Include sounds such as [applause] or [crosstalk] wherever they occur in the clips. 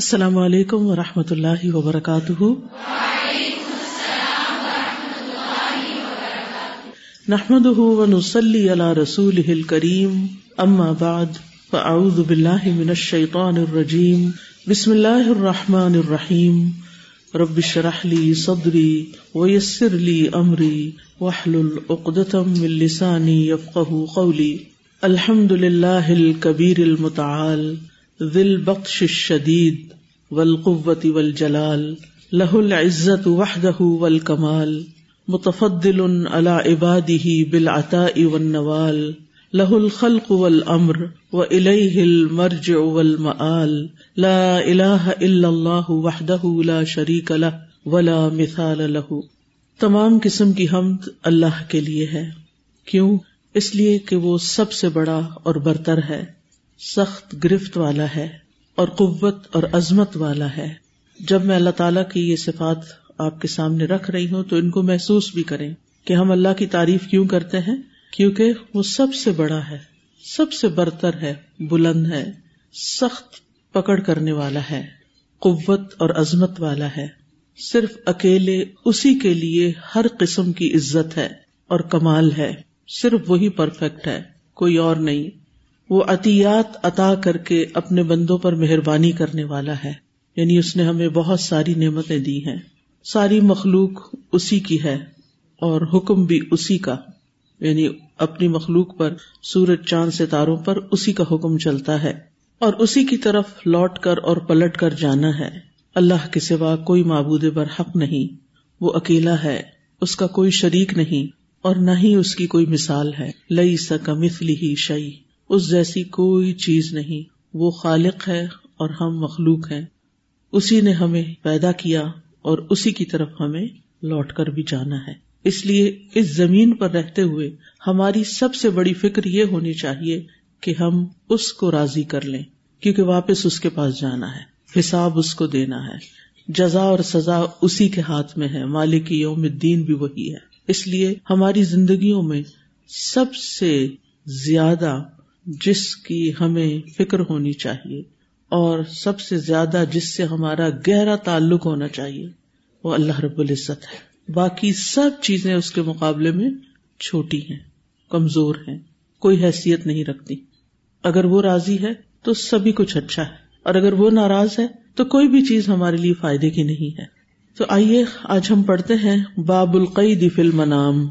السلام علیکم و رحمۃ اللہ وبرکاتہ۔ نحمد ونسلی علی رسول کریم اما بعد، فاعوذ باللہ من الشیطان الرجیم۔ بسم اللہ الرحمٰن الرحیم۔ رب شرح لی صدری ویسر لی امری۔ وحلل عقدتم من لسانی یفقہ قولی۔ الحمد للہ الکبیر المتعال۔ ذی البطش الشدید والقوة والجلال له العزت وحده والکمال متفضل على عباده بالعطاء والنوال له الخلق والامر وإليه المرجع والمآل لا اله الا الله وحده لا شريك له ولا مثال له تمام قسم کی حمد اللہ کے لیے ہے۔ کیوں؟ اس لیے کہ وہ سب سے بڑا اور برتر ہے۔ سخت گرفت والا ہے اور قوت اور عظمت والا ہے۔ جب میں اللہ تعالیٰ کی یہ صفات آپ کے سامنے رکھ رہی ہوں تو ان کو محسوس بھی کریں کہ ہم اللہ کی تعریف کیوں کرتے ہیں، کیونکہ وہ سب سے بڑا ہے، سب سے برتر ہے، بلند ہے، سخت پکڑ کرنے والا ہے، قوت اور عظمت والا ہے۔ صرف اکیلے اسی کے لیے ہر قسم کی عزت ہے اور کمال ہے، صرف وہی پرفیکٹ ہے، کوئی اور نہیں۔ وہ عطیات عطا کر کے اپنے بندوں پر مہربانی کرنے والا ہے۔ یعنی اس نے ہمیں بہت ساری نعمتیں دی ہیں۔ ساری مخلوق اسی کی ہے اور حکم بھی اسی کا۔ یعنی اپنی مخلوق پر سورج، چاند، ستاروں پر اسی کا حکم چلتا ہے۔ اور اسی کی طرف لوٹ کر اور پلٹ کر جانا ہے۔ اللہ کے سوا کوئی معبود بر حق نہیں۔ وہ اکیلا ہے، اس کا کوئی شریک نہیں اور نہ ہی اس کی کوئی مثال ہے۔ لئی سکا مثلی ہی شعی اس جیسی کوئی چیز نہیں۔ وہ خالق ہے اور ہم مخلوق ہیں۔ اسی نے ہمیں پیدا کیا اور اسی کی طرف ہمیں لوٹ کر بھی جانا ہے۔ اس لیے اس زمین پر رہتے ہوئے ہماری سب سے بڑی فکر یہ ہونی چاہیے کہ ہم اس کو راضی کر لیں، کیونکہ واپس اس کے پاس جانا ہے، حساب اس کو دینا ہے۔ جزا اور سزا اسی کے ہاتھ میں ہے، مالک یوم الدین بھی وہی ہے۔ اس لیے ہماری زندگیوں میں سب سے زیادہ جس کی ہمیں فکر ہونی چاہیے اور سب سے زیادہ جس سے ہمارا گہرا تعلق ہونا چاہیے، وہ اللہ رب العزت ہے۔ باقی سب چیزیں اس کے مقابلے میں چھوٹی ہیں، کمزور ہیں، کوئی حیثیت نہیں رکھتی۔ اگر وہ راضی ہے تو سبھی کچھ اچھا ہے، اور اگر وہ ناراض ہے تو کوئی بھی چیز ہمارے لیے فائدے کی نہیں ہے۔ تو آئیے، آج ہم پڑھتے ہیں باب القید فی المنام۔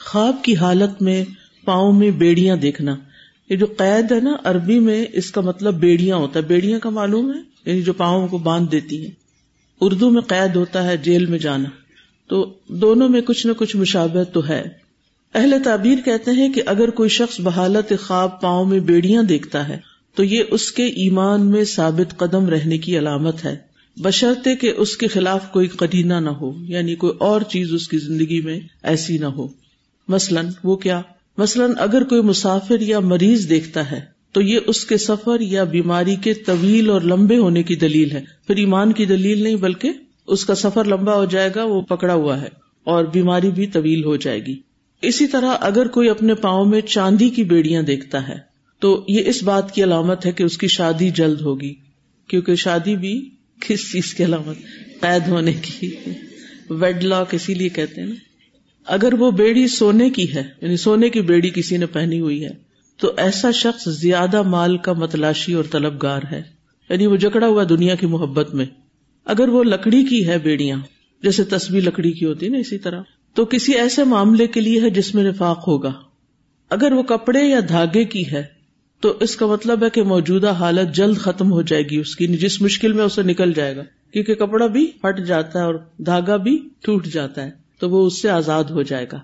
خواب کی حالت میں پاؤں میں بیڑیاں دیکھنا۔ یہ جو قید ہے نا، عربی میں اس کا مطلب بیڑیاں ہوتا ہے۔ بیڑیاں کا معلوم ہے؟ یعنی جو پاؤں کو باندھ دیتی ہیں۔ اردو میں قید ہوتا ہے جیل میں جانا۔ تو دونوں میں کچھ نہ کچھ مشابت تو ہے۔ اہل تعبیر کہتے ہیں کہ اگر کوئی شخص بحالت خواب پاؤں میں بیڑیاں دیکھتا ہے، تو یہ اس کے ایمان میں ثابت قدم رہنے کی علامت ہے۔ بشرطے کہ اس کے خلاف کوئی قدینہ نہ ہو یعنی کوئی اور چیز اس کی زندگی میں ایسی نہ ہو۔ مثلاً وہ کیا؟ مثلاً اگر کوئی مسافر یا مریض دیکھتا ہے، تو یہ اس کے سفر یا بیماری کے طویل اور لمبے ہونے کی دلیل ہے۔ پھر ایمان کی دلیل نہیں، بلکہ اس کا سفر لمبا ہو جائے گا، وہ پکڑا ہوا ہے اور بیماری بھی طویل ہو جائے گی۔ اسی طرح اگر کوئی اپنے پاؤں میں چاندی کی بیڑیاں دیکھتا ہے، تو یہ اس بات کی علامت ہے کہ اس کی شادی جلد ہوگی، کیونکہ شادی بھی کس چیز کی علامت؟ قید ہونے کی۔ ویڈ لاک اسی لیے کہتے ہیں نا۔ اگر وہ بیڑی سونے کی ہے یعنی سونے کی بیڑی کسی نے پہنی ہوئی ہے، تو ایسا شخص زیادہ مال کا متلاشی اور طلبگار ہے۔ یعنی وہ جکڑا ہوا دنیا کی محبت میں۔ اگر وہ لکڑی کی ہے بیڑیاں، جیسے تصویر لکڑی کی ہوتی ہے نا اسی طرح، تو کسی ایسے معاملے کے لیے ہے جس میں نفاق ہوگا۔ اگر وہ کپڑے یا دھاگے کی ہے، تو اس کا مطلب ہے کہ موجودہ حالت جلد ختم ہو جائے گی اس کی یعنی جس مشکل میں اسے نکل جائے گا۔ کیونکہ کپڑا بھی ہٹ جاتا ہے اور دھاگا بھی ٹوٹ جاتا ہے۔ تو وہ اس سے آزاد ہو جائے گا۔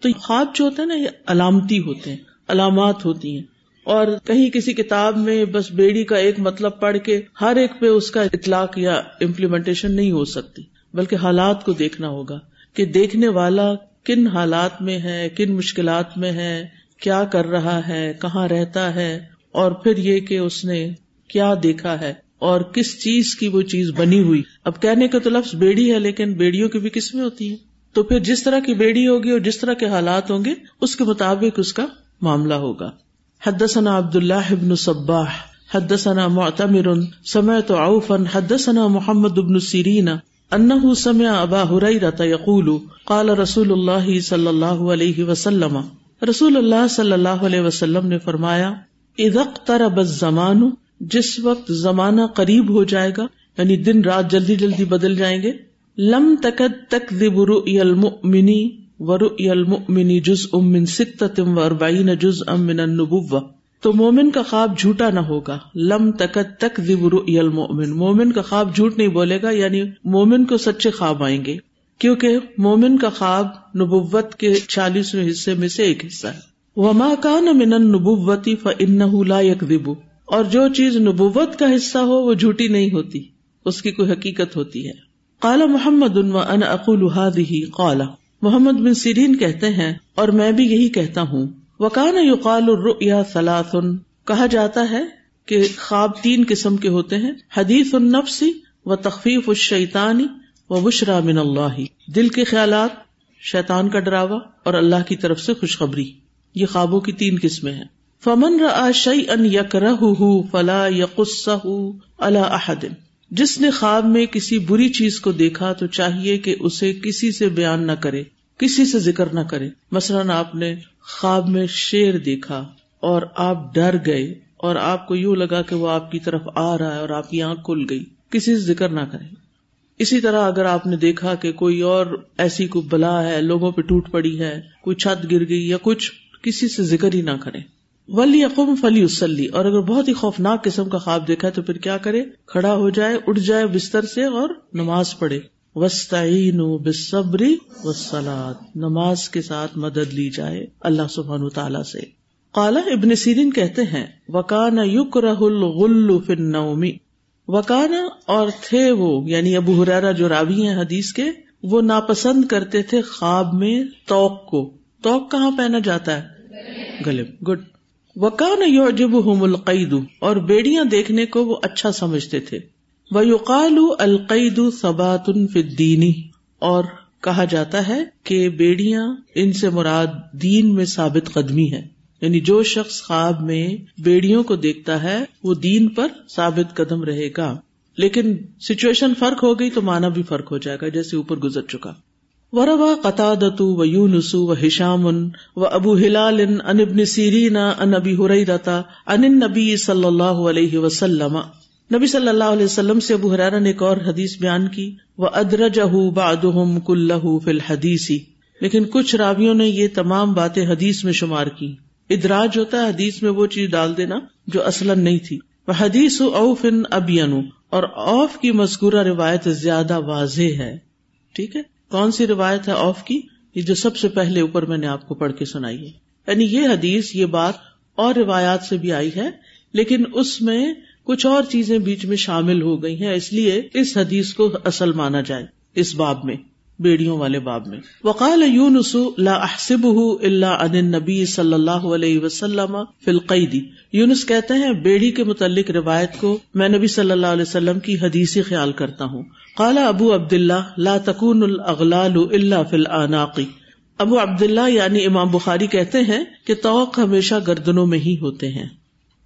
تو خواب جو ہوتے ہیں نا، یہ علامتی ہوتے ہیں، علامات ہوتی ہیں۔ اور کہیں کسی کتاب میں بس بیڑی کا ایک مطلب پڑھ کے ہر ایک پہ اس کا اطلاق یا امپلیمنٹیشن نہیں ہو سکتی، بلکہ حالات کو دیکھنا ہوگا کہ دیکھنے والا کن حالات میں ہے، کن مشکلات میں ہے، کیا کر رہا ہے، کہاں رہتا ہے، اور پھر یہ کہ اس نے کیا دیکھا ہے اور کس چیز کی وہ چیز بنی ہوئی۔ اب کہنے کا تو لفظ بیڑی ہے، لیکن بیڑیوں کی بھی قسمیں ہوتی ہیں۔ تو پھر جس طرح کی بیڑی ہوگی اور جس طرح کے حالات ہوں گے، اس کے مطابق اس کا معاملہ ہوگا۔ حدثنا عبد اللہ ابن صباح، حدثنا معتمر، سمعت عوفا، حدثنا محمد بن سیرین انه سمع ابا هريره يقول قال رسول الله صلی اللہ علیہ وسلم۔ رسول اللہ صلی اللہ علیہ وسلم نے فرمایا، اذا اقترب الزمان، جس وقت زمانہ قریب ہو جائے گا یعنی دن رات جلدی جلدی بدل جائیں گے لم تکد تکذب رؤی المؤمنی ورؤی المؤمنی جزء من ستة واربعین جزءا من النبوة. تو مومن کا خواب جھوٹا نہ ہوگا. لم تکت تک المومن مومن کا خواب جھوٹ نہیں بولے گا یعنی مومن کو سچے خواب آئیں گے، کیونکہ مومن کا خواب نبوت کے چالیسویں حصے میں سے ایک حصہ ہے۔ وما کا نہ من نبوتی فن لا یکذب اور جو چیز نبوت کا حصہ ہو، وہ جھوٹی نہیں ہوتی، اس کی کوئی حقیقت ہوتی ہے۔ کالا محمد ان ان اقول هذه قال محمد بن سیرین کہتے ہیں اور میں بھی یہی کہتا ہوں۔ وکان یقال الرؤیا ثلاثن کہا جاتا ہے کہ خواب تین قسم کے ہوتے ہیں۔ حدیث النفسی و تخفیف الشیطانی و بشرا من اللہ۔ دل کے خیالات، شیطان کا ڈراوا اور اللہ کی طرف سے خوشخبری۔ یہ خوابوں کی تین قسمیں ہیں۔ فمن را شعی ان یکرہ فلا یقصہ اللہ احدن جس نے خواب میں کسی بری چیز کو دیکھا تو چاہیے کہ اسے کسی سے بیان نہ کرے، کسی سے ذکر نہ کرے۔ مثلاً آپ نے خواب میں شیر دیکھا اور آپ ڈر گئے اور آپ کو یوں لگا کہ وہ آپ کی طرف آ رہا ہے اور آپ کی آنکھ کھل گئی۔ کسی سے ذکر نہ کرے۔ اسی طرح اگر آپ نے دیکھا کہ کوئی اور ایسی کوئی بلا ہے، لوگوں پہ ٹوٹ پڑی ہے، کوئی چھت گر گئی یا کچھ، کسی سے ذکر ہی نہ کرے۔ ولی یقم فلی اسلی اور اگر بہت ہی خوفناک قسم کا خواب دیکھا تو پھر کیا کرے؟ کھڑا ہو جائے، اٹھ جائے بستر سے اور نماز پڑھے۔ وسطین بصبری وسلاد نماز کے ساتھ مدد لی جائے اللہ سبحان تعالی سے۔ کالا ابن سیرین کہتے ہیں وکانا یوک رہ فنومی وکانا اور تھے وہ یعنی ابو حرارا جو راوی ہیں حدیث کے، وہ ناپسند کرتے تھے خواب میں توق کو۔ توق کہاں پہنا جاتا ہے؟ گلے۔ گڈ۔ وکان یو جب القید اور بیڑیاں دیکھنے کو وہ اچھا سمجھتے تھے۔ ویقال القید صبات فدینی اور کہا جاتا ہے کہ بیڑیاں ان سے مراد دین میں ثابت قدمی ہے یعنی جو شخص خواب میں بیڑیوں کو دیکھتا ہے، وہ دین پر ثابت قدم رہے گا۔ لیکن سچویشن فرق ہو گئی تو مانا بھی فرق ہو جائے گا، جیسے اوپر گزر چکا۔ وربا قطع و یو نسو و حشام و ابو ہلال ان ابن سیرین ان ابی ہرتا ان نبی صلی اللہ علیہ وسلم۔ نبی صلی اللہ علیہ وسلم سے ابو حرارا نے ایک اور حدیث بیان کی۔ وہ ادرج باد کلہ فل حدیثی لیکن کچھ راویوں نے یہ تمام باتیں حدیث میں شمار کی۔ ادراج ہوتا ہے حدیث میں وہ چیز ڈال دینا جو اصل نہیں تھی۔ وہ حدیث اوف ان ابین اور اوف کی مذکورہ روایت زیادہ واضح ہے۔ ٹھیک ہے؟ کون سی روایت ہے آف کی؟ یہ جو سب سے پہلے اوپر میں نے آپ کو پڑھ کے سنائی ہے۔ یعنی یہ حدیث، یہ بات اور روایات سے بھی آئی ہے، لیکن اس میں کچھ اور چیزیں بیچ میں شامل ہو گئی ہیں، اس لیے اس حدیث کو اصل مانا جائے، اس باب میں۔ بیڑیوں والے باب میں۔ وقال یونس لا احسب اللہ ان نبی صلی اللہ علیہ وسلم فلقیدی یونس کہتے ہیں، بیڑی کے متعلق روایت کو میں نبی صلی اللہ علیہ وسلم کی حدیثی خیال کرتا ہوں۔ قالا ابو عبد اللہ لا تکون الاغلال الا فی العناقی ابو عبد اللہ یعنی امام بخاری کہتے ہیں کہ توق ہمیشہ گردنوں میں ہی ہوتے ہیں۔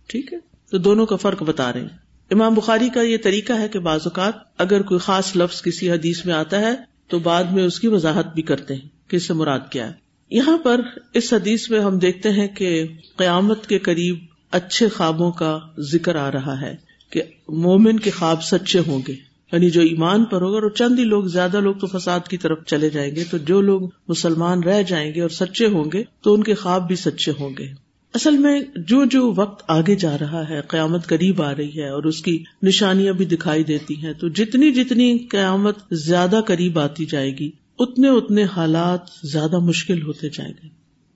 ٹھیک ہے؟ تو دونوں کا فرق بتا رہے ہیں۔ امام بخاری کا یہ طریقہ ہے کہ بعض اوقات اگر کوئی خاص لفظ کسی حدیث میں آتا ہے تو بعد میں اس کی وضاحت بھی کرتے ہیں کہ اس سے مراد کیا ہے۔ یہاں پر اس حدیث میں ہم دیکھتے ہیں کہ قیامت کے قریب اچھے خوابوں کا ذکر آ رہا ہے کہ مومن کے خواب سچے ہوں گے۔ یعنی جو ایمان پر ہوگا اور چند ہی لوگ، زیادہ لوگ تو فساد کی طرف چلے جائیں گے، تو جو لوگ مسلمان رہ جائیں گے اور سچے ہوں گے، تو ان کے خواب بھی سچے ہوں گے۔ اصل میں جو جو وقت آگے جا رہا ہے، قیامت قریب آ رہی ہے اور اس کی نشانیاں بھی دکھائی دیتی ہیں، تو جتنی جتنی قیامت زیادہ قریب آتی جائے گی، اتنے اتنے حالات زیادہ مشکل ہوتے جائیں گے۔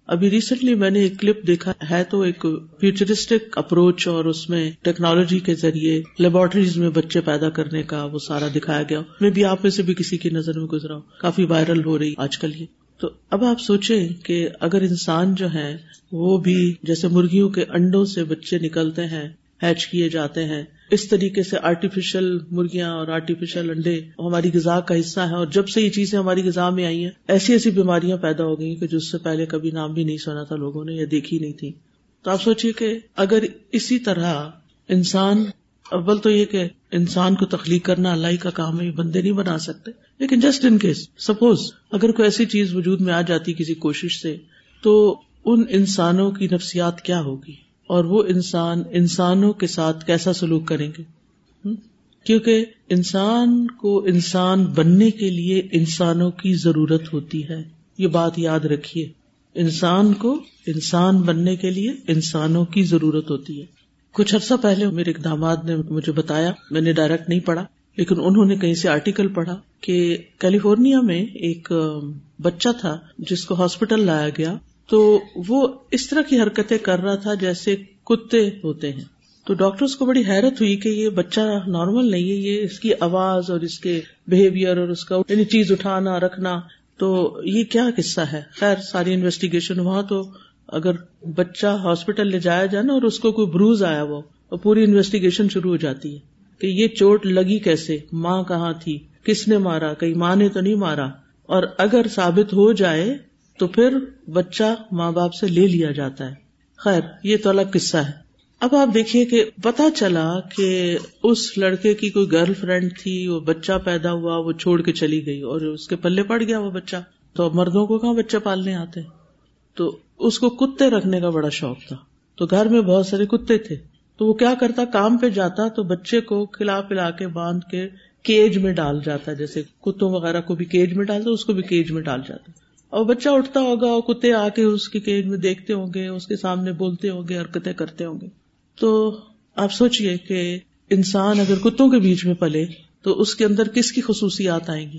ابھی ریسنٹلی میں نے ایک کلپ دیکھا ہے، تو ایک فیوچرسٹک اپروچ اور اس میں ٹیکنالوجی کے ذریعے لیبورٹریز میں بچے پیدا کرنے کا وہ سارا دکھایا گیا۔ میں بھی آپ میں سے بھی کسی کی نظر میں گزرا ہوں کافی وائرل ہو رہی آج کل یہ۔ تو اب آپ سوچیں کہ اگر انسان جو ہے وہ بھی جیسے مرغیوں کے انڈوں سے بچے نکلتے ہیں ہیچ کیے جاتے ہیں، اس طریقے سے آرٹیفیشل مرغیاں اور آرٹیفیشل انڈے ہماری غذا کا حصہ ہے اور جب سے یہ چیزیں ہماری غذا میں آئی ہیں، ایسی ایسی بیماریاں پیدا ہو گئی کہ جو اس سے پہلے کبھی نام بھی نہیں سنا تھا لوگوں نے یا دیکھی نہیں تھی۔ تو آپ سوچیے کہ اگر اسی طرح انسان، اول تو یہ کہ انسان کو تخلیق کرنا اللہ کا کام ہے بندے نہیں بنا سکتے۔ لیکن جسٹ ان کیس سپوز اگر کوئی ایسی چیز وجود میں آ جاتی کسی کوشش سے، تو ان انسانوں کی نفسیات کیا ہوگی؟ اور وہ انسان انسانوں کے ساتھ کیسا سلوک کریں گے؟ کیونکہ انسان کو انسان بننے کے لیے انسانوں کی ضرورت ہوتی ہے۔ یہ بات یاد رکھیے۔ انسان کو انسان بننے کے لیے انسانوں کی ضرورت ہوتی ہے۔ کچھ عرصہ پہلے میرے اقدامات نے مجھے بتایا، میں نے ڈائریکٹ نہیں پڑھا۔ لیکن انہوں نے کہیں سے آرٹیکل پڑھا کہ کیلیفورنیا میں ایک بچہ تھا جس کو ہاسپٹل لایا گیا، تو وہ اس طرح کی حرکتیں کر رہا تھا جیسے کتے ہوتے ہیں۔ تو ڈاکٹرس کو بڑی حیرت ہوئی کہ یہ بچہ نارمل نہیں ہے، یہ اس کی آواز اور اس کے بہیویئر اور اس کا یعنی چیز اٹھانا، رکھنا۔ تو یہ کیا قصہ ہے؟ خیر، ساری انویسٹیگیشن وہاں تو اگر بچہ ہاسپٹل لے جایا جائے نا اور اس کو کوئی بروز آیا وہ، اور پوری انویسٹیگیشن شروع ہو جاتی ہے۔ کہ یہ چوٹ لگی کیسے؟ ماں کہاں تھی؟ کس نے مارا؟ کہیں ماں نے تو نہیں مارا؟ اور اگر ثابت ہو جائے تو پھر بچہ ماں باپ سے لے لیا جاتا ہے۔ خیر، یہ تو الگ قصہ ہے۔ اب آپ دیکھیے کہ پتا چلا کہ اس لڑکے کی کوئی گرل فرینڈ تھی، وہ بچہ پیدا ہوا، وہ چھوڑ کے چلی گئی اور اس کے پلے پڑ گیا وہ بچہ۔ تو مردوں کو کہاں بچہ پالنے آتے؟ تو اس کو کتے رکھنے کا بڑا شوق تھا۔ تو گھر میں بہت سارے کتے تھے۔ تو وہ کیا کرتا کام پہ جاتا تو بچے کو کھلا پلا کے باندھ کے کیج میں ڈال جاتا جیسے کتوں وغیرہ کو بھی کیج میں ڈالتا اس کو بھی کیج میں ڈال جاتا اور بچہ اٹھتا ہوگا اور کتے آ کے اس کی کیج میں دیکھتے ہوں گے اس کے سامنے بولتے ہوں گے حرکتیں کرتے ہوں گے تو آپ سوچیے کہ انسان اگر کتوں کے بیچ میں پلے تو اس کے اندر کس کی خصوصیات آئیں گی؟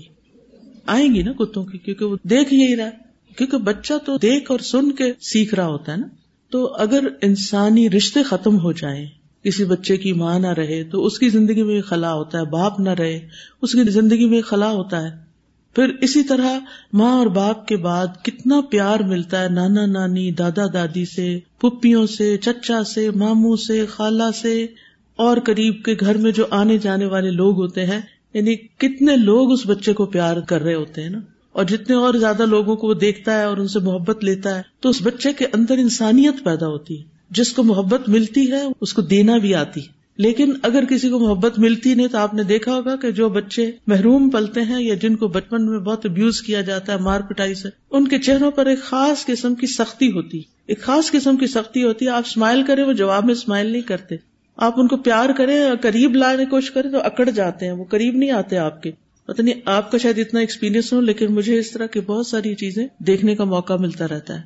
آئیں گی نا کتوں کی؟ کیونکہ وہ دیکھ یہی رہا کیونکہ بچہ تو دیکھ اور سن کے سیکھ رہا ہوتا ہے نا۔ تو اگر انسانی رشتے ختم ہو جائیں، کسی بچے کی ماں نہ رہے، تو اس کی زندگی میں خلا ہوتا ہے، باپ نہ رہے، اس کی زندگی میں خلا ہوتا ہے۔ پھر اسی طرح ماں اور باپ کے بعد کتنا پیار ملتا ہے، نانا نانی، دادا دادی سے پپیوں سے، چچا سے، ماموں سے، خالہ سے۔ اور قریب کے گھر میں جو آنے جانے والے لوگ ہوتے ہیں یعنی کتنے لوگ اس بچے کو پیار کر رہے ہوتے ہیں نا۔ اور جتنے اور زیادہ لوگوں کو وہ دیکھتا ہے اور ان سے محبت لیتا ہے، تو اس بچے کے اندر انسانیت پیدا ہوتی ہے۔ جس کو محبت ملتی ہے، اس کو دینا بھی آتی ہے۔ لیکن اگر کسی کو محبت ملتی نہیں، تو آپ نے دیکھا ہوگا کہ جو بچے محروم پلتے ہیں یا جن کو بچپن میں بہت ابیوز کیا جاتا ہے، مار پٹائی سے، ان کے چہروں پر ایک خاص قسم کی سختی ہوتی۔ ایک خاص قسم کی سختی ہوتی ہے آپ اسمائل کرے وہ جواب میں اسمائل نہیں کرتے۔ آپ ان کو پیار کریں قریب لانے کی کوشش کریں، تو اکڑ جاتے ہیں، وہ قریب نہیں آتے آپ کے۔ پتہ نہیں، آپ کا شاید اتنا ایکسپیرینس ہو، لیکن مجھے اس طرح کی بہت ساری چیزیں دیکھنے کا موقع ملتا رہتا ہے۔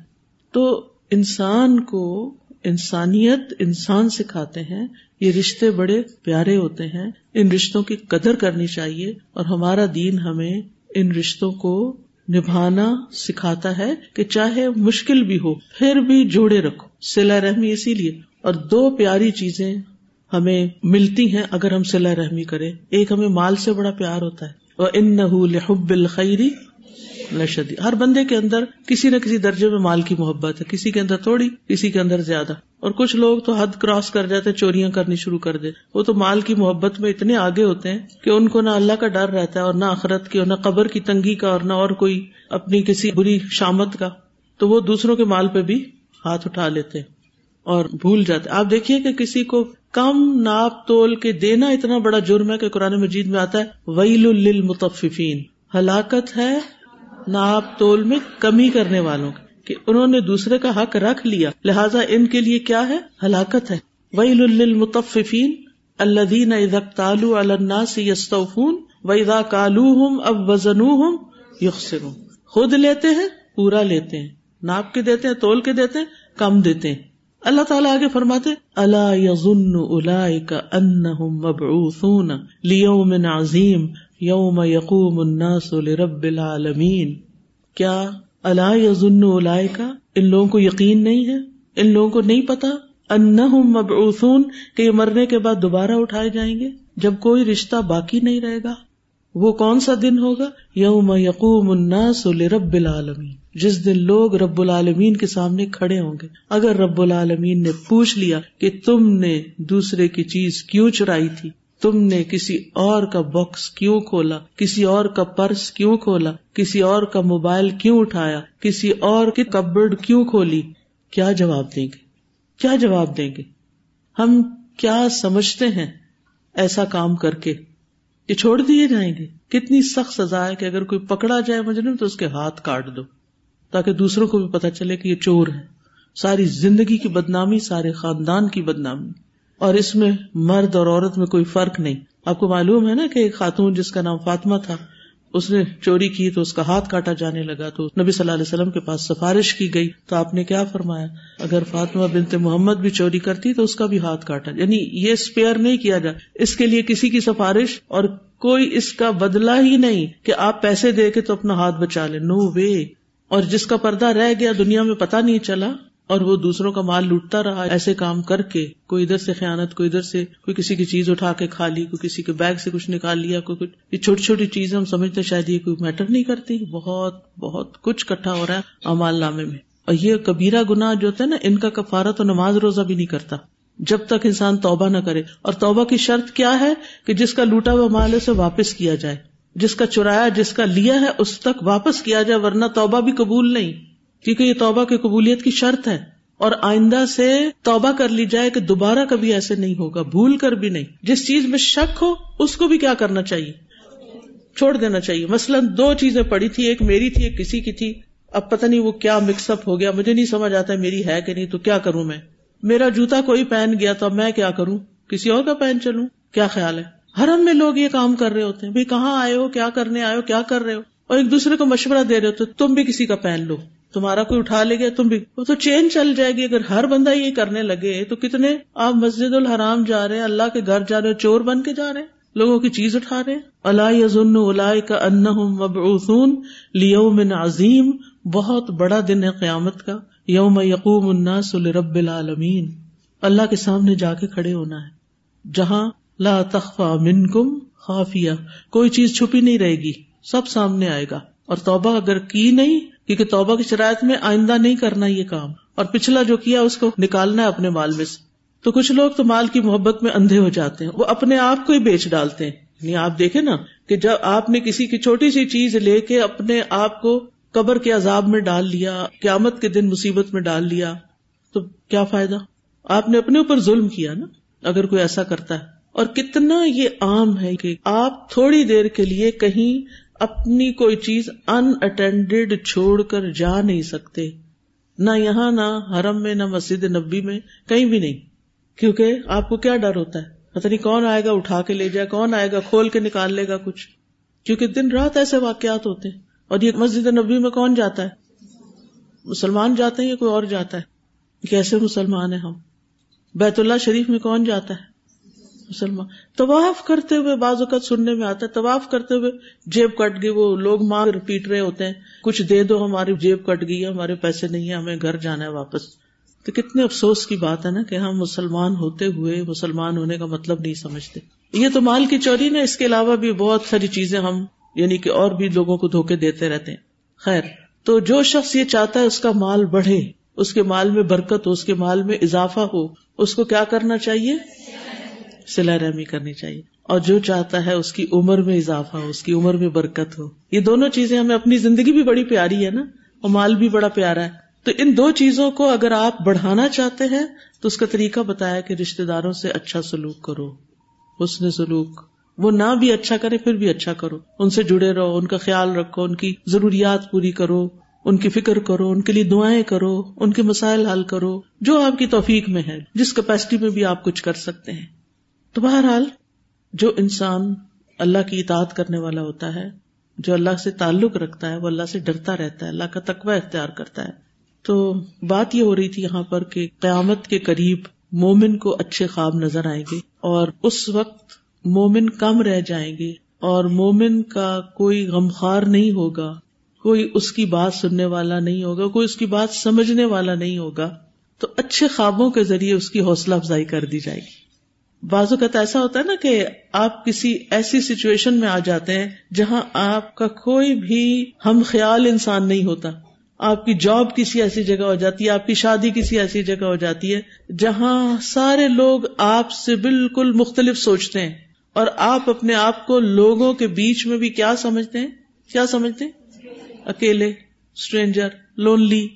تو انسان کو انسانیت انسان سکھاتے ہیں، یہ رشتے بڑے پیارے ہوتے ہیں۔ ان رشتوں کی قدر کرنی چاہیے، اور ہمارا دین ہمیں ان رشتوں کو نبھانا سکھاتا ہے کہ چاہے مشکل بھی ہو، پھر بھی جوڑے رکھو۔ سلا رحمی اسی لیے۔ اور دو پیاری چیزیں ہمیں ملتی ہیں اگر ہم سلا رحمی کریں۔ ایک ہمیں مال سے بڑا پیار ہوتا ہے وہ ان لحب الخیری لشدی ہر بندے کے اندر کسی نہ کسی درجے میں مال کی محبت ہے، کسی کے اندر تھوڑی، کسی کے اندر زیادہ۔ اور کچھ لوگ تو حد کراس کر جاتے چوریاں کرنی شروع کر دے۔ وہ تو مال کی محبت میں اتنے آگے ہوتے ہیں کہ ان کو نہ اللہ کا ڈر رہتا ہے اور نہ اخرت کی اور نہ قبر کی تنگی کا، اور نہ اور کوئی اپنی کسی بری شامت کا۔ تو وہ دوسروں کے مال پہ بھی ہاتھ اٹھا لیتے اور بھول جاتے آپ دیکھیے کہ کسی کو کم ناپ تول کے دینا اتنا بڑا جرم ہے کہ قرآن مجید میں آتا ہے، ویل المتفین ہلاکت ہے ناپ تول میں کمی کرنے والوں کہ انہوں نے دوسرے کا حق رکھ لیا۔ لہٰذا ان کے لیے کیا ہے؟ ہلاکت ہے۔ ویل المتفین اللہ تالو الناس یستوفون ویدا کالو ہم اب وزن ہم یخسر خود لیتے ہیں، پورا لیتے ہیں۔ ناپ کے دیتے ہیں، تول کے دیتے ہیں، کم دیتے ہیں۔ اللہ تعالیٰ آگے فرماتے اللہ یزن الا کا ان مبعوثون لیوم عظیم یوم یقوم الناس لرب العالمین۔ کیا اللہ یزن کا ان لوگوں کو یقین نہیں ہے؟ ان لوگوں کو نہیں پتا انہم مبعوثون کہ یہ مرنے کے بعد دوبارہ اٹھائے جائیں گے جب کوئی رشتہ باقی نہیں رہے گا؟ وہ کون سا دن ہوگا؟ یوم یقوم الناس لرب العالمین۔ جس دن لوگ رب العالمین کے سامنے کھڑے ہوں گے۔ اگر رب العالمین نے پوچھ لیا کہ تم نے دوسرے کی چیز کیوں چرائی تھی؟ تم نے کسی اور کا باکس کیوں کھولا؟ کسی اور کا پرس کیوں کھولا؟ کسی اور کا موبائل کیوں اٹھایا؟ کسی اور کی کبڈ کیوں کھولی؟ کیا جواب دیں گے؟ کیا جواب دیں گے؟ ہم کیا سمجھتے ہیں ایسا کام کر کے؟ یہ چھوڑ دیے جائیں گے۔ کتنی سخت سزا ہے کہ اگر کوئی پکڑا جائے مجرم تو اس کے ہاتھ کاٹ دو۔ تاکہ دوسروں کو بھی پتا چلے کہ یہ چور ہے۔ ساری زندگی کی بدنامی، سارے خاندان کی بدنامی۔ اور اس میں مرد اور عورت میں کوئی فرق نہیں۔ آپ کو معلوم ہے نا کہ ایک خاتون جس کا نام فاطمہ تھا، اس نے چوری کی تو اس کا ہاتھ کاٹا جانے لگا تو نبی صلی اللہ علیہ وسلم کے پاس سفارش کی گئی۔ تو آپ نے کیا فرمایا؟ اگر فاطمہ بنت محمد بھی چوری کرتی تو اس کا بھی ہاتھ کاٹا۔ یعنی یہ اسپیئر نہیں کیا جائے اس کے لیے کسی کی سفارش اور کوئی اس کا بدلا ہی نہیں کہ آپ پیسے دے کے تو اپنا ہاتھ بچا لے نو وے اور جس کا پردہ رہ گیا دنیا میں پتا نہیں چلا اور وہ دوسروں کا مال لوٹتا رہا، ایسے کام کر کے، کوئی ادھر سے خیانت، کوئی ادھر سے کوئی کسی کی چیز اٹھا کے کھا لی، کوئی کسی کے بیگ سے کچھ نکال لیا، کوئی کچھ۔ یہ چھوٹی چھوٹی چیزیں ہم سمجھتے شاید یہ کوئی میٹر نہیں کرتی۔ بہت بہت کچھ کٹھا ہو رہا ہے امال نامے میں۔ اور یہ کبیرا گنا جو ہوتا ہے نا، ان کا کفارہ تو نماز روزہ بھی نہیں کرتا۔ جب تک انسان توبہ نہ کرے۔ اور توبہ کی شرط کیا ہے؟ کہ جس کا لوٹا ہوا مال اسے واپس کیا جائے۔ جس کا چرایا، جس کا لیا ہے، اس تک واپس کیا جائے، ورنہ توبہ بھی قبول نہیں۔ کیونکہ یہ توبہ کی قبولیت کی شرط ہے۔ اور آئندہ سے توبہ کر لی جائے کہ دوبارہ کبھی ایسے نہیں ہوگا، بھول کر بھی نہیں۔ جس چیز میں شک ہو، اس کو بھی کیا کرنا چاہیے؟ چھوڑ دینا چاہیے۔ مثلاً دو چیزیں پڑی تھی، ایک میری تھی، ایک کسی کی تھی۔ اب پتہ نہیں وہ کیا مکس اپ ہو گیا۔ مجھے نہیں سمجھ آتا میری ہے کہ نہیں، تو کیا کروں میں؟ میرا جوتا کوئی پہن گیا تو اب میں کیا کروں؟ کسی اور کا پہن چلوں؟ کیا خیال ہے؟ ہر میں لوگ یہ کام کر رہے ہوتے ہیں بھائی کہاں آئے ہو، کیا کرنے آئے ہو، کیا کر رہے ہو؟ اور ایک دوسرے کو مشورہ دے رہے ہو تو تم بھی کسی کا پہن لو، تمہارا کوئی اٹھا لے گیا، تم بھی۔ وہ تو چین چل جائے گی، اگر ہر بندہ یہ کرنے لگے، تو کتنے؟ آپ مسجد الحرام جا رہے ہیں، اللہ کے گھر جا رہے چور بن کے جا رہے ہیں، لوگوں کی چیز اٹھا رہے اللہ یزن اللہ کا ان مبعوثون لیوم عظیم، بہت بڑا دن ہے قیامت کا، یوم یقوم الناس لرب العالمین۔ اللہ کے سامنے جا کے کھڑے ہونا ہے، جہاں لا تخفا منکم خافیہ، کوئی چیز چھپی نہیں رہے گی، سب سامنے آئے گا۔ اور توبہ اگر کی نہیں، کیونکہ توبہ کی شرائط میں آئندہ نہیں کرنا یہ کام۔ اور پچھلا جو کیا، اس کو نکالنا ہے اپنے مال میں سے۔ تو کچھ لوگ تو مال کی محبت میں اندھے ہو جاتے ہیں، وہ اپنے آپ کو ہی بیچ ڈالتے ہیں۔ یعنی آپ دیکھیں نا کہ جب آپ نے کسی کی چھوٹی سی چیز لے کے اپنے آپ کو قبر کے عذاب میں ڈال لیا، قیامت کے دن مصیبت میں ڈال لیا، تو کیا فائدہ؟ آپ نے اپنے اوپر ظلم کیا نا، اگر کوئی ایسا کرتا ہے۔ اور کتنا یہ عام ہے کہ آپ تھوڑی دیر کے لیے کہیں اپنی کوئی چیز ان اٹینڈیڈ چھوڑ کر جا نہیں سکتے۔ نہ یہاں، نہ حرم میں، نہ مسجد نبی میں، کہیں بھی نہیں۔ کیونکہ آپ کو کیا ڈر ہوتا ہے؟ پتہ نہیں کون آئے گا، اٹھا کے لے جائے، کون آئے گا، کھول کے نکال لے گا کچھ۔ کیونکہ دن رات ایسے واقعات ہوتے ہیں۔ اور یہ مسجد نبی میں کون جاتا ہے؟ مسلمان جاتے ہیں یا کوئی اور جاتا ہے؟ کیسے مسلمان ہیں ہم؟ بیت اللہ شریف میں کون جاتا ہے؟ مسلمان۔ طواف کرتے ہوئے بعض اوقات سننے میں آتا ہے، طواف کرتے ہوئے جیب کٹ گئی، وہ لوگ مار پیٹ رہے ہوتے ہیں۔ کچھ دے دو، ہماری جیب کٹ گئی ہے ہمارے پیسے نہیں ہے ہمیں گھر جانا ہے واپس۔ تو کتنے افسوس کی بات ہے نا کہ ہم مسلمان ہوتے ہوئے مسلمان ہونے کا مطلب نہیں سمجھتے۔ یہ تو مال کی چوری نا، اس کے علاوہ بھی بہت ساری چیزیں ہم یعنی کہ اور بھی لوگوں کو دھوکے دیتے رہتے ہیں۔ خیر، تو جو شخص یہ چاہتا ہے، اس کا مال بڑھے، اس کے مال میں برکت ہو، اس کے مال میں اضافہ ہو، اس کو کیا کرنا چاہیے؟ سلا رحمی کرنی چاہیے اور جو چاہتا ہے اس کی عمر میں اضافہ ہو، اس کی عمر میں برکت ہو۔ یہ دونوں چیزیں ہمیں اپنی زندگی بھی بڑی پیاری ہے نا، اور مال بھی بڑا پیارا ہے۔ تو ان دو چیزوں کو اگر آپ بڑھانا چاہتے ہیں، تو اس کا طریقہ بتایا کہ رشتے داروں سے اچھا سلوک کرو، حسن سلوک۔ وہ نہ بھی اچھا کرے، پھر بھی اچھا کرو۔ ان سے جڑے رہو، ان کا خیال رکھو، ان کی ضروریات پوری کرو، ان کی فکر کرو، ان کے لیے دعائیں کرو، ان کے مسائل حل کرو، جو آپ کی توفیق میں ہے، جس کیپیسٹی میں بھی آپ کچھ کر سکتے ہیں۔ تو بہرحال جو انسان اللہ کی اطاعت کرنے والا ہوتا ہے، جو اللہ سے تعلق رکھتا ہے، وہ اللہ سے ڈرتا رہتا ہے، اللہ کا تقوی اختیار کرتا ہے۔ تو بات یہ ہو رہی تھی یہاں پر کہ قیامت کے قریب مومن کو اچھے خواب نظر آئیں گے اور اس وقت مومن کم رہ جائیں گے اور مومن کا کوئی غمخار نہیں ہوگا، کوئی اس کی بات سننے والا نہیں ہوگا، کوئی اس کی بات سمجھنے والا نہیں ہوگا۔ تو اچھے خوابوں کے ذریعے اس کی حوصلہ افزائی کر دی جائے گی۔ بعض اوقات ایسا ہوتا ہے نا کہ آپ کسی ایسی سچویشن میں آ جاتے ہیں جہاں آپ کا کوئی بھی ہم خیال انسان نہیں ہوتا۔ آپ کی جاب کسی ایسی جگہ ہو جاتی ہے، آپ کی شادی کسی ایسی جگہ ہو جاتی ہے جہاں سارے لوگ آپ سے بالکل مختلف سوچتے ہیں۔ اور آپ اپنے آپ کو لوگوں کے بیچ میں بھی کیا سمجھتے ہیں؟ کیا سمجھتے ہیں؟ اکیلے اسٹرینجر لونلی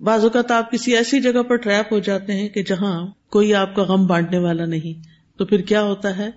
بعض اوقات آپ کسی ایسی جگہ پر ٹریپ ہو جاتے ہیں کہ جہاں کوئی آپ کا غم بانٹنے والا نہیں۔ تو پھر کیا ہوتا ہے؟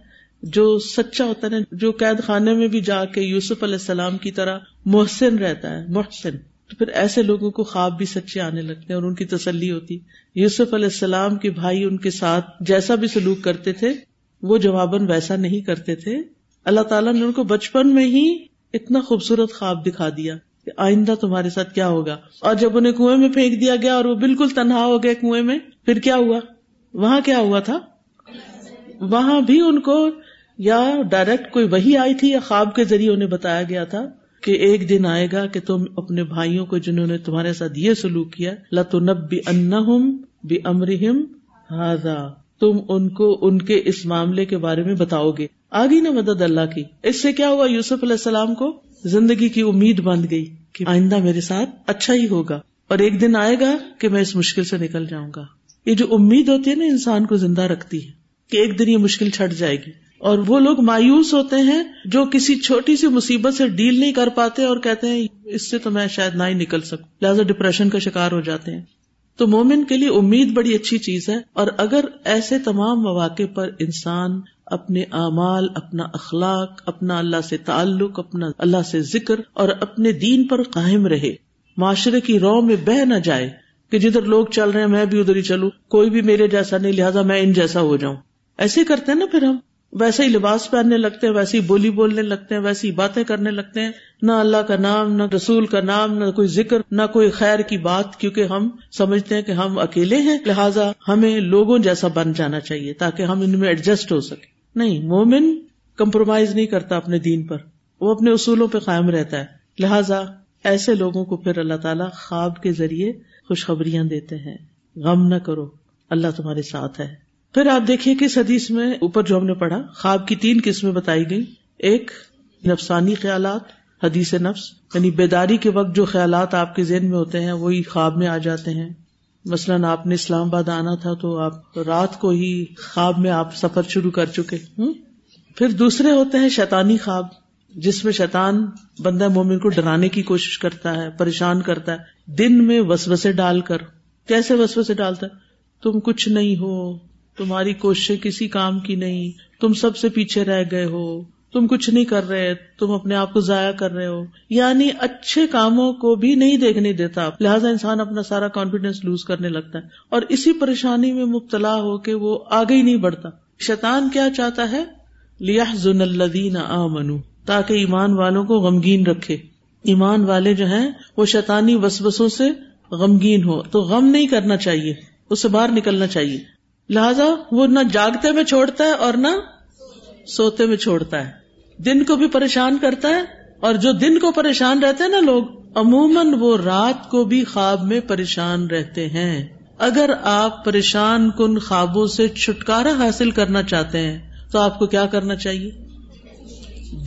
جو سچا ہوتا ہے جو قید خانے میں بھی جا کے یوسف علیہ السلام کی طرح محسن رہتا ہے، محسن۔ تو پھر ایسے لوگوں کو خواب بھی سچے آنے لگتے ہیں اور ان کی تسلی ہوتی۔ یوسف علیہ السلام کے بھائی ان کے ساتھ جیسا بھی سلوک کرتے تھے، وہ جواباً ویسا نہیں کرتے تھے۔ اللہ تعالیٰ نے ان کو بچپن میں ہی اتنا خوبصورت خواب دکھا دیا کہ آئندہ تمہارے ساتھ کیا ہوگا۔ اور جب انہیں کنویں میں پھینک دیا گیا اور وہ بالکل تنہا ہو گئے کنویں میں، پھر کیا ہوا؟ وہاں کیا ہوا تھا؟ وہاں بھی ان کو یا ڈائریکٹ کوئی وہی آئی تھی یا خواب کے ذریعے انہیں بتایا گیا تھا کہ ایک دن آئے گا کہ تم اپنے بھائیوں کو جنہوں نے تمہارے ساتھ یہ سلوک کیا لتنب بھی ان بھی امرحم ہاضا تم ان کو، ان کے اس معاملے کے بارے میں بتاؤ گے۔ آگی نا مدد اللہ کی۔ اس سے کیا ہوا؟ یوسف علیہ السلام کو زندگی کی امید بند گئی کہ آئندہ میرے ساتھ اچھا ہی ہوگا اور ایک دن آئے گا کہ میں اس مشکل سے نکل جاؤں گا۔ یہ جو امید ہوتی ہے نا انسان کو زندہ رکھتی ہے۔ کہ ایک دن یہ مشکل چھٹ جائے گی۔ اور وہ لوگ مایوس ہوتے ہیں جو کسی چھوٹی سی مصیبت سے ڈیل نہیں کر پاتے اور کہتے ہیں، اس سے تو میں شاید نہ ہی نکل سکوں۔ لہٰذا ڈپریشن کا شکار ہو جاتے ہیں۔ تو مومن کے لیے امید بڑی اچھی چیز ہے۔ اور اگر ایسے تمام مواقع پر انسان اپنے اعمال، اپنا اخلاق، اپنا اللہ سے تعلق، اپنا اللہ سے ذکر اور اپنے دین پر قائم رہے، معاشرے کی رو میں بہ نہ جائے کہ جدھر لوگ چل رہے ہیں، میں بھی ادھر ہی چلوں، کوئی بھی میرے جیسا نہیں، لہٰذا میں ان جیسا ہو جاؤں۔ ایسے کرتے ہیں نا پھر ہم، ویسے ہی لباس پہننے لگتے ہیں، ویسے ہی بولی بولنے لگتے ہیں ویسی باتیں کرنے لگتے ہیں۔ نہ اللہ کا نام، نہ رسول کا نام، نہ کوئی ذکر، نہ کوئی خیر کی بات، کیونکہ ہم سمجھتے ہیں کہ ہم اکیلے ہیں۔ لہٰذا ہمیں لوگوں جیسا بن جانا چاہیے تاکہ ہم ان میں ایڈجسٹ ہو سکے نہیں، مومن کمپرومائز نہیں کرتا اپنے دین پر۔ وہ اپنے اصولوں پہ قائم رہتا ہے۔ لہٰذا ایسے لوگوں کو پھر اللہ تعالیٰ خواب کے ذریعے خوشخبریاں دیتے ہیں۔ غم نہ کرو، اللہ تمہارے ساتھ ہے۔ پھر آپ دیکھیے کہ حدیث میں اوپر جو ہم نے پڑھا، خواب کی تین قسمیں بتائی گئی ایک، نفسانی خیالات، حدیث نفس یعنی بیداری کے وقت جو خیالات آپ کے ذہن میں ہوتے ہیں، وہی خواب میں آ جاتے ہیں۔ مثلاً آپ نے اسلام آباد آنا تھا تو آپ رات کو ہی خواب میں آپ سفر شروع کر چکے۔ ہوں؟ پھر دوسرے ہوتے ہیں شیطانی خواب، جس میں شیطان بندہ مومن کو ڈرانے کی کوشش کرتا ہے، پریشان کرتا ہے۔ دن میں وسوسے ڈال کر۔ کیسے وسوسے ڈالتا ہے؟ تم کچھ نہیں ہو تمہاری کوششیں کسی کام کی نہیں، تم سب سے پیچھے رہ گئے ہو۔ تم کچھ نہیں کر رہے، تم اپنے آپ کو ضائع کر رہے ہو۔ یعنی اچھے کاموں کو بھی نہیں دیکھنے دیتا۔ لہٰذا انسان اپنا سارا کانفیڈینس لوز کرنے لگتا ہے۔ اور اسی پریشانی میں مبتلا ہو کے وہ آگے ہی نہیں بڑھتا۔ شیطان کیا چاہتا ہے؟ لیا زن الدین آ منو تاکہ ایمان والوں کو غمگین رکھے۔ ایمان والے جو ہیں، وہ شیطانی وسوسوں سے غمگین ہو۔ تو غم نہیں کرنا چاہیے، اس سے باہر نکلنا چاہیے۔ لہذا وہ نہ جاگتے میں چھوڑتا ہے اور نہ سوتے میں چھوڑتا ہے۔ دن کو بھی پریشان کرتا ہے اور جو دن کو پریشان رہتے ہیں نا لوگ، عموماً وہ رات کو بھی خواب میں پریشان رہتے ہیں۔ اگر آپ پریشان کن خوابوں سے چھٹکارا حاصل کرنا چاہتے ہیں، تو آپ کو کیا کرنا چاہیے؟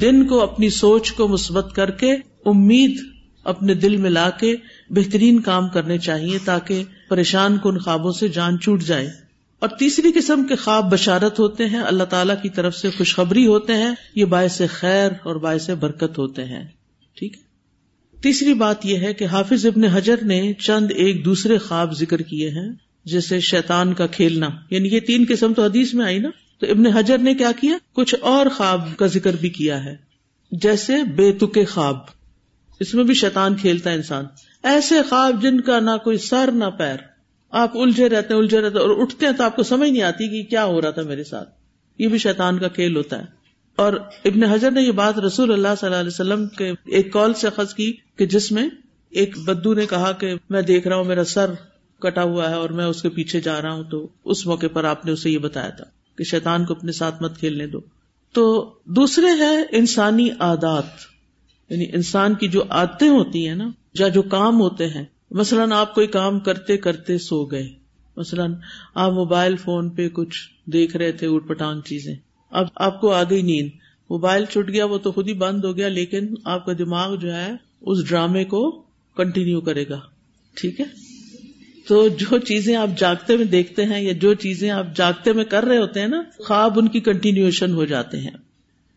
دن کو اپنی سوچ کو مثبت کر کے، امید اپنے دل میں لا کے بہترین کام کرنے چاہیے تاکہ پریشان کن خوابوں سے جان چوٹ جائے۔ اور تیسری قسم کے خواب بشارت ہوتے ہیں، اللہ تعالیٰ کی طرف سے خوشخبری ہوتے ہیں، یہ باعث خیر اور باعث برکت ہوتے ہیں۔ ٹھیک تیسری بات یہ ہے کہ حافظ ابن حجر نے چند ایک دوسرے خواب ذکر کیے ہیں، جیسے شیطان کا کھیلنا۔ یعنی یہ تین قسم تو حدیث میں آئی نا؟ تو ابن حجر نے کیا کیا؟ کچھ اور خواب کا ذکر بھی کیا ہے، جیسے بے تکے خواب۔ اس میں بھی شیطان کھیلتا ہے انسان۔ ایسے خواب جن کا نہ کوئی سر نہ پیر۔ آپ الجھے رہتے ہیں، الجھے رہتے اور اٹھتے ہیں تو آپ کو سمجھ نہیں آتی کہ کیا ہو رہا تھا میرے ساتھ۔ یہ بھی شیطان کا کھیل ہوتا ہے۔ اور ابن حضر نے یہ بات رسول اللہ صلی اللہ علیہ وسلم کے ایک کال سے خز کی کہ جس میں ایک بدو نے کہا کہ میں دیکھ رہا ہوں، میرا سر کٹا ہوا ہے اور میں اس کے پیچھے جا رہا ہوں تو اس موقع پر آپ نے اسے یہ بتایا تھا کہ شیطان کو اپنے ساتھ مت کھیلنے دو۔ تو دوسرے ہے انسانی عادات۔ یعنی انسان کی جو عادتیں ہوتی ہیں نا، یا جو کام ہوتے ہیں مثلاً آپ کوئی کام کرتے کرتے سو گئے۔ مثلاً آپ موبائل فون پہ کچھ دیکھ رہے تھے اٹ پٹانگ چیزیں۔ اب آپ کو آ گئی نیند۔ موبائل چھٹ گیا، وہ تو خود ہی بند ہو گیا، لیکن آپ کا دماغ جو ہے، اس ڈرامے کو کنٹینیو کرے گا۔ ٹھیک ہے؟ تو جو چیزیں آپ جاگتے میں دیکھتے ہیں یا جو چیزیں آپ جاگتے میں کر رہے ہوتے ہیں نا، خواب ان کی کنٹینیوشن ہو جاتے ہیں۔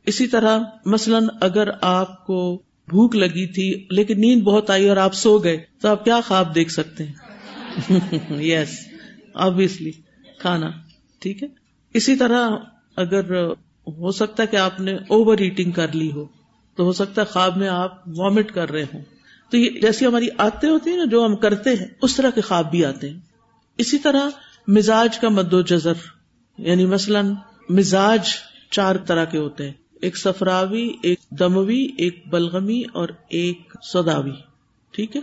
اسی طرح مثلاً اگر آپ کو بھوک لگی تھی، لیکن نیند بہت آئی اور آپ سو گئے، تو آپ کیا خواب دیکھ سکتے ہیں؟ [laughs] یس آبیسلی کھانا، ٹھیک ہے؟ اسی طرح اگر ہو سکتا ہے کہ آپ نے اوور ایٹنگ کر لی ہو، تو ہو سکتا ہے خواب میں آپ وامٹ کر رہے ہوں۔ تو یہ جیسی ہماری آتے ہوتی ہیں نا، جو ہم کرتے ہیں، اس طرح کے خواب بھی آتے ہیں۔ اسی طرح مزاج کا مد و جذر یعنی مثلاً مزاج چار طرح کے ہوتے ہیں۔ ایک سفراوی ایک دموی، ایک بلغمی اور ایک سوداوی، ٹھیک ہے؟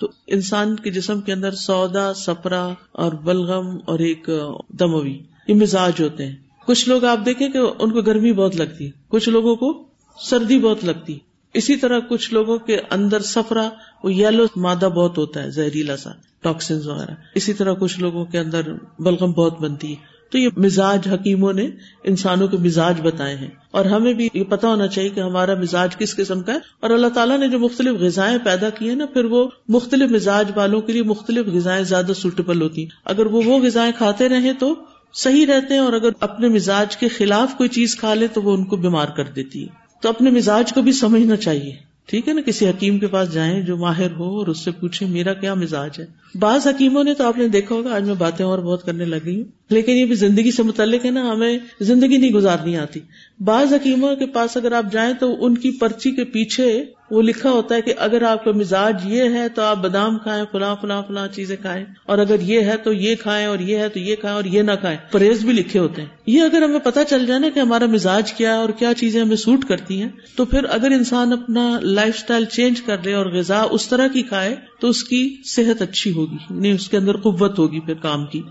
تو انسان کے جسم کے اندر سودا سفرا اور بلغم اور ایک دموی، یہ مزاج ہوتے ہیں۔ کچھ لوگ آپ دیکھیں کہ ان کو گرمی بہت لگتی ہے، کچھ لوگوں کو سردی بہت لگتی اسی طرح کچھ لوگوں کے اندر سفرا، وہ یلو مادہ بہت ہوتا ہے، زہریلا سا، ٹاکسنز وغیرہ۔ اسی طرح کچھ لوگوں کے اندر بلغم بہت بنتی ہے۔ تو یہ مزاج حکیموں نے انسانوں کے مزاج بتائے ہیں۔ اور ہمیں بھی یہ پتا ہونا چاہیے کہ ہمارا مزاج کس قسم کا ہے۔ اور اللہ تعالیٰ نے جو مختلف غذائیں پیدا کی ہیں نا، پھر وہ مختلف مزاج والوں کے لیے مختلف غذائیں زیادہ سوٹیبل ہوتی ہیں۔ اگر وہ وہ غذائیں کھاتے رہے تو صحیح رہتے ہیں، اور اگر اپنے مزاج کے خلاف کوئی چیز کھا لے تو وہ ان کو بیمار کر دیتی ہے تو اپنے مزاج کو بھی سمجھنا چاہیے۔ ٹھیک ہے نا، کسی حکیم کے پاس جائیں جو ماہر ہو اور اس سے پوچھے میرا کیا مزاج ہے۔ بعض حکیموں نے تو آپ نے دیکھا ہوگا، آج میں باتیں اور بہت کرنے لگی ہوں۔ لیکن یہ بھی زندگی سے متعلق ہے نا، ہمیں زندگی نہیں گزارنی آتی۔ بعض حکیموں کے پاس اگر آپ جائیں تو ان کی پرچی کے پیچھے وہ لکھا ہوتا ہے کہ اگر آپ کا مزاج یہ ہے تو آپ بادام کھائیں، فلاں فلاں فلاں چیزیں کھائیں۔ اور اگر یہ ہے تو یہ کھائیں اور یہ ہے تو یہ کھائیں اور یہ نہ کھائیں۔ پرہیز بھی لکھے ہوتے ہیں۔ یہ اگر ہمیں پتا چل جائے نا کہ ہمارا مزاج کیا ہے اور کیا چیزیں ہمیں سوٹ کرتی ہیں، تو پھر اگر انسان اپنا لائف اسٹائل چینج کر لے اور غذا اس طرح کی کھائے، تو اس کی صحت اچھی ہوگی نہیں اس کے اندر قوت ہوگی پھر کام کی۔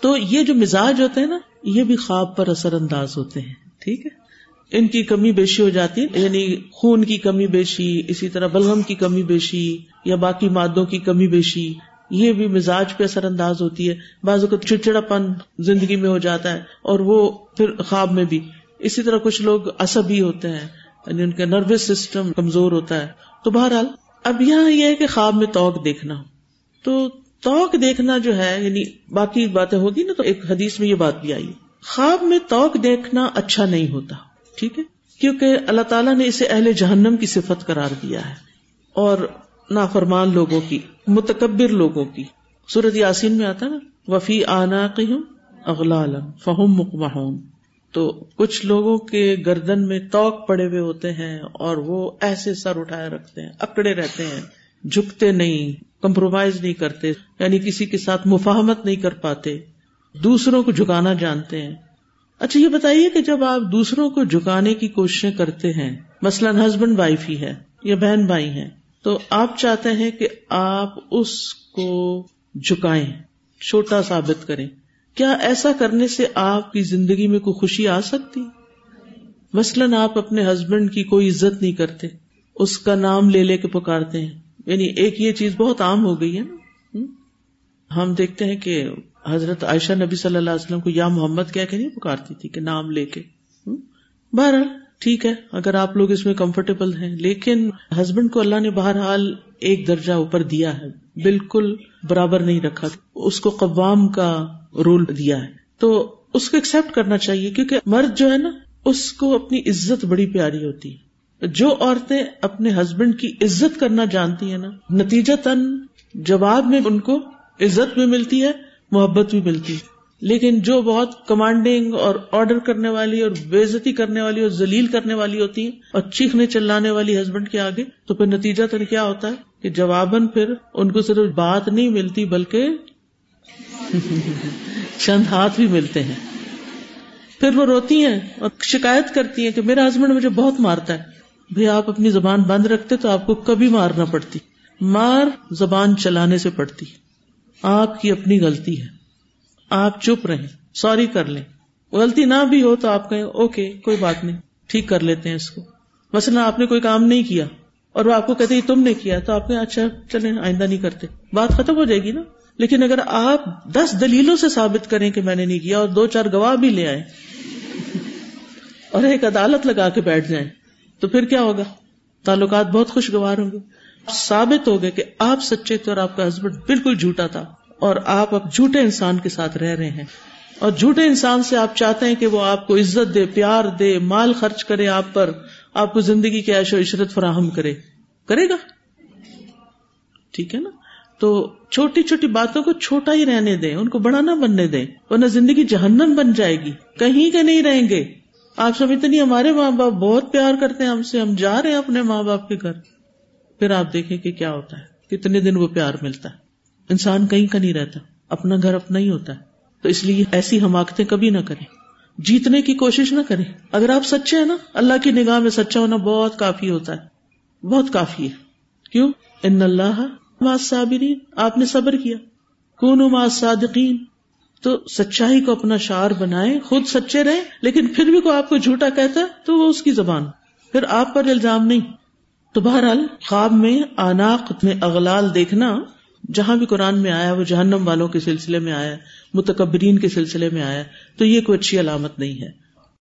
تو یہ جو مزاج ہوتے ہیں نا، یہ بھی خواب پر اثر انداز ہوتے ہیں۔ ٹھیک ہے؟ ان کی کمی بیشی ہو جاتی ہے یعنی خون کی کمی بیشی، اسی طرح بلغم کی کمی بیشی، یا باقی مادوں کی کمی بیشی، یہ بھی مزاج پہ اثر انداز ہوتی ہے۔ بعض اوقات چڑچڑا پن زندگی میں ہو جاتا ہے، اور وہ پھر خواب میں بھی۔ اسی طرح کچھ لوگ عصبی ہوتے ہیں یعنی ان کا نروس سسٹم کمزور ہوتا ہے۔ تو بہرحال، اب یہاں یہ ہے کہ خواب میں توق دیکھنا۔ تو توق دیکھنا جو ہے یعنی باقی باتیں ہوگی نا، تو ایک حدیث میں یہ بات بھی آئی۔ خواب میں توق دیکھنا اچھا نہیں ہوتا۔ ٹھیک ہے؟ کیونکہ اللہ تعالیٰ نے اسے اہل جہنم کی صفت قرار دیا ہے اور نافرمان لوگوں کی، متکبر لوگوں کی۔ سورت یاسین میں آتا نا وفی آنا اغلال فہم مکمہون تو کچھ لوگوں کے گردن میں توق پڑے ہوئے ہوتے ہیں اور وہ ایسے سر اٹھائے رکھتے ہیں، اکڑے رہتے ہیں، جھکتے نہیں، کمپرومائز نہیں کرتے یعنی کسی کے ساتھ مفاہمت نہیں کر پاتے۔ دوسروں کو جھکانا جانتے ہیں۔ اچھا یہ بتائیے کہ جب آپ دوسروں کو جھکانے کی کوششیں کرتے ہیں، مثلاً ہسبینڈ وائف ہی ہے یا بہن بھائی ہیں، تو آپ چاہتے ہیں کہ آپ اس کو جھکائیں، چھوٹا ثابت کریں۔ کیا ایسا کرنے سے آپ کی زندگی میں کوئی خوشی آ سکتی؟ مثلاً آپ اپنے ہسبینڈ کی کوئی عزت نہیں کرتے، اس کا نام لے لے کے پکارتے ہیں۔ یعنی ایک یہ چیز بہت عام ہو گئی ہے نا۔ ہم دیکھتے ہیں کہ حضرت عائشہ نبی صلی اللہ علیہ وسلم کو یا محمد کیا کہ نہیں پکارتی تھی کہ نام لے کے؟ بہرحال ٹھیک ہے، اگر آپ لوگ اس میں کمفرٹیبل ہیں، لیکن ہسبینڈ کو اللہ نے بہرحال ایک درجہ اوپر دیا ہے، بالکل برابر نہیں رکھا۔ اس کو قوام کا رول دیا ہے۔ تو اس کو ایکسپٹ کرنا چاہیے، کیونکہ مرد جو ہے نا، اس کو اپنی عزت بڑی پیاری ہوتی ہے۔ جو عورتیں اپنے ہسبینڈ کی عزت کرنا جانتی ہیں نا نتیجہ تن جواب میں ان کو عزت بھی ملتی ہے محبت بھی ملتی لیکن جو بہت کمانڈنگ اور آرڈر کرنے والی اور بےزتی کرنے والی اور ذلیل کرنے والی ہوتی ہے اور چیخنے چلانے والی ہسبینڈ کے آگے، تو پھر نتیجہ تو کیا ہوتا ہے کہ جواباً پھر ان کو صرف بات نہیں ملتی بلکہ [laughs] چند ہاتھ بھی ملتے ہیں۔ پھر وہ روتی ہیں اور شکایت کرتی ہیں کہ میرا ہسبینڈ مجھے بہت مارتا ہے۔ بھائی آپ اپنی زبان بند رکھتے تو آپ کو کبھی مار نہ پڑتی۔ مار زبان چلانے سے پڑتی۔ آپ کی اپنی غلطی ہے۔ آپ چپ رہیں، سوری کر لیں۔ غلطی نہ بھی ہو تو آپ کہیں، اوکے، کوئی بات نہیں، ٹھیک کر لیتے ہیں اس کو۔ مثلا آپ نے کوئی کام نہیں کیا اور وہ آپ کو کہتے تم نے کیا تو آپ نے اچھا چلے آئندہ نہیں کرتے۔ بات ختم ہو جائے گی نا۔ لیکن اگر آپ دس دلیلوں سے ثابت کریں کہ میں نے نہیں کیا اور دو چار گواہ بھی لے آئے اور ایک عدالت لگا کے بیٹھ جائیں، تو پھر کیا ہوگا؟ تعلقات بہت خوشگوار ہوں گے۔ ثابت ہو گئے کہ آپ سچے تھے اور آپ کا ہسبینڈ بالکل جھوٹا تھا اور آپ اب جھوٹے انسان کے ساتھ رہ رہے ہیں۔ اور جھوٹے انسان سے آپ چاہتے ہیں کہ وہ آپ کو عزت دے، پیار دے، مال خرچ کرے آپ پر، آپ کو زندگی کی عیش و عشرت فراہم کرے۔ کرے گا؟ ٹھیک ہے نا؟ تو چھوٹی چھوٹی باتوں کو چھوٹا ہی رہنے دیں، ان کو بڑا نہ بننے دیں، ورنہ زندگی جہنم بن جائے گی۔ کہیں کے نہیں رہیں گے۔ آپ سمجھتے نہیں ہمارے ماں باپ بہت پیار کرتے ہیں، ہم سے ہم جا رہے ہیں اپنے ماں باپ کے گھر۔ پھر آپ دیکھیں کہ کیا ہوتا ہے، کتنے دن وہ پیار ملتا ہے۔ انسان کہیں کا نہیں رہتا، اپنا گھر اپنا ہی ہوتا ہے۔ تو اس لیے ایسی حماقتیں کبھی نہ کریں۔ جیتنے کی کوشش نہ کریں۔ اگر آپ سچے ہیں نا، اللہ کی نگاہ میں سچا ہونا بہت کافی ہوتا ہے۔ بہت کافی ہے۔ کیوں؟ ان اللہ صابرین آپ نے صبر کیا۔ کون ما صادقین تو سچائی کو اپنا شعر بنائے خود سچے رہے لیکن پھر بھی کوئی آپ کو جھوٹا کہتا ہے تو وہ اس کی زبان۔ پھر آپ پر الزام نہیں۔ تو بہرحال خواب میں آناق میں اغلال دیکھنا، جہاں بھی قرآن میں آیا، وہ جہنم والوں کے سلسلے میں آیا، متکبرین کے سلسلے میں آیا، تو یہ کوئی اچھی علامت نہیں ہے۔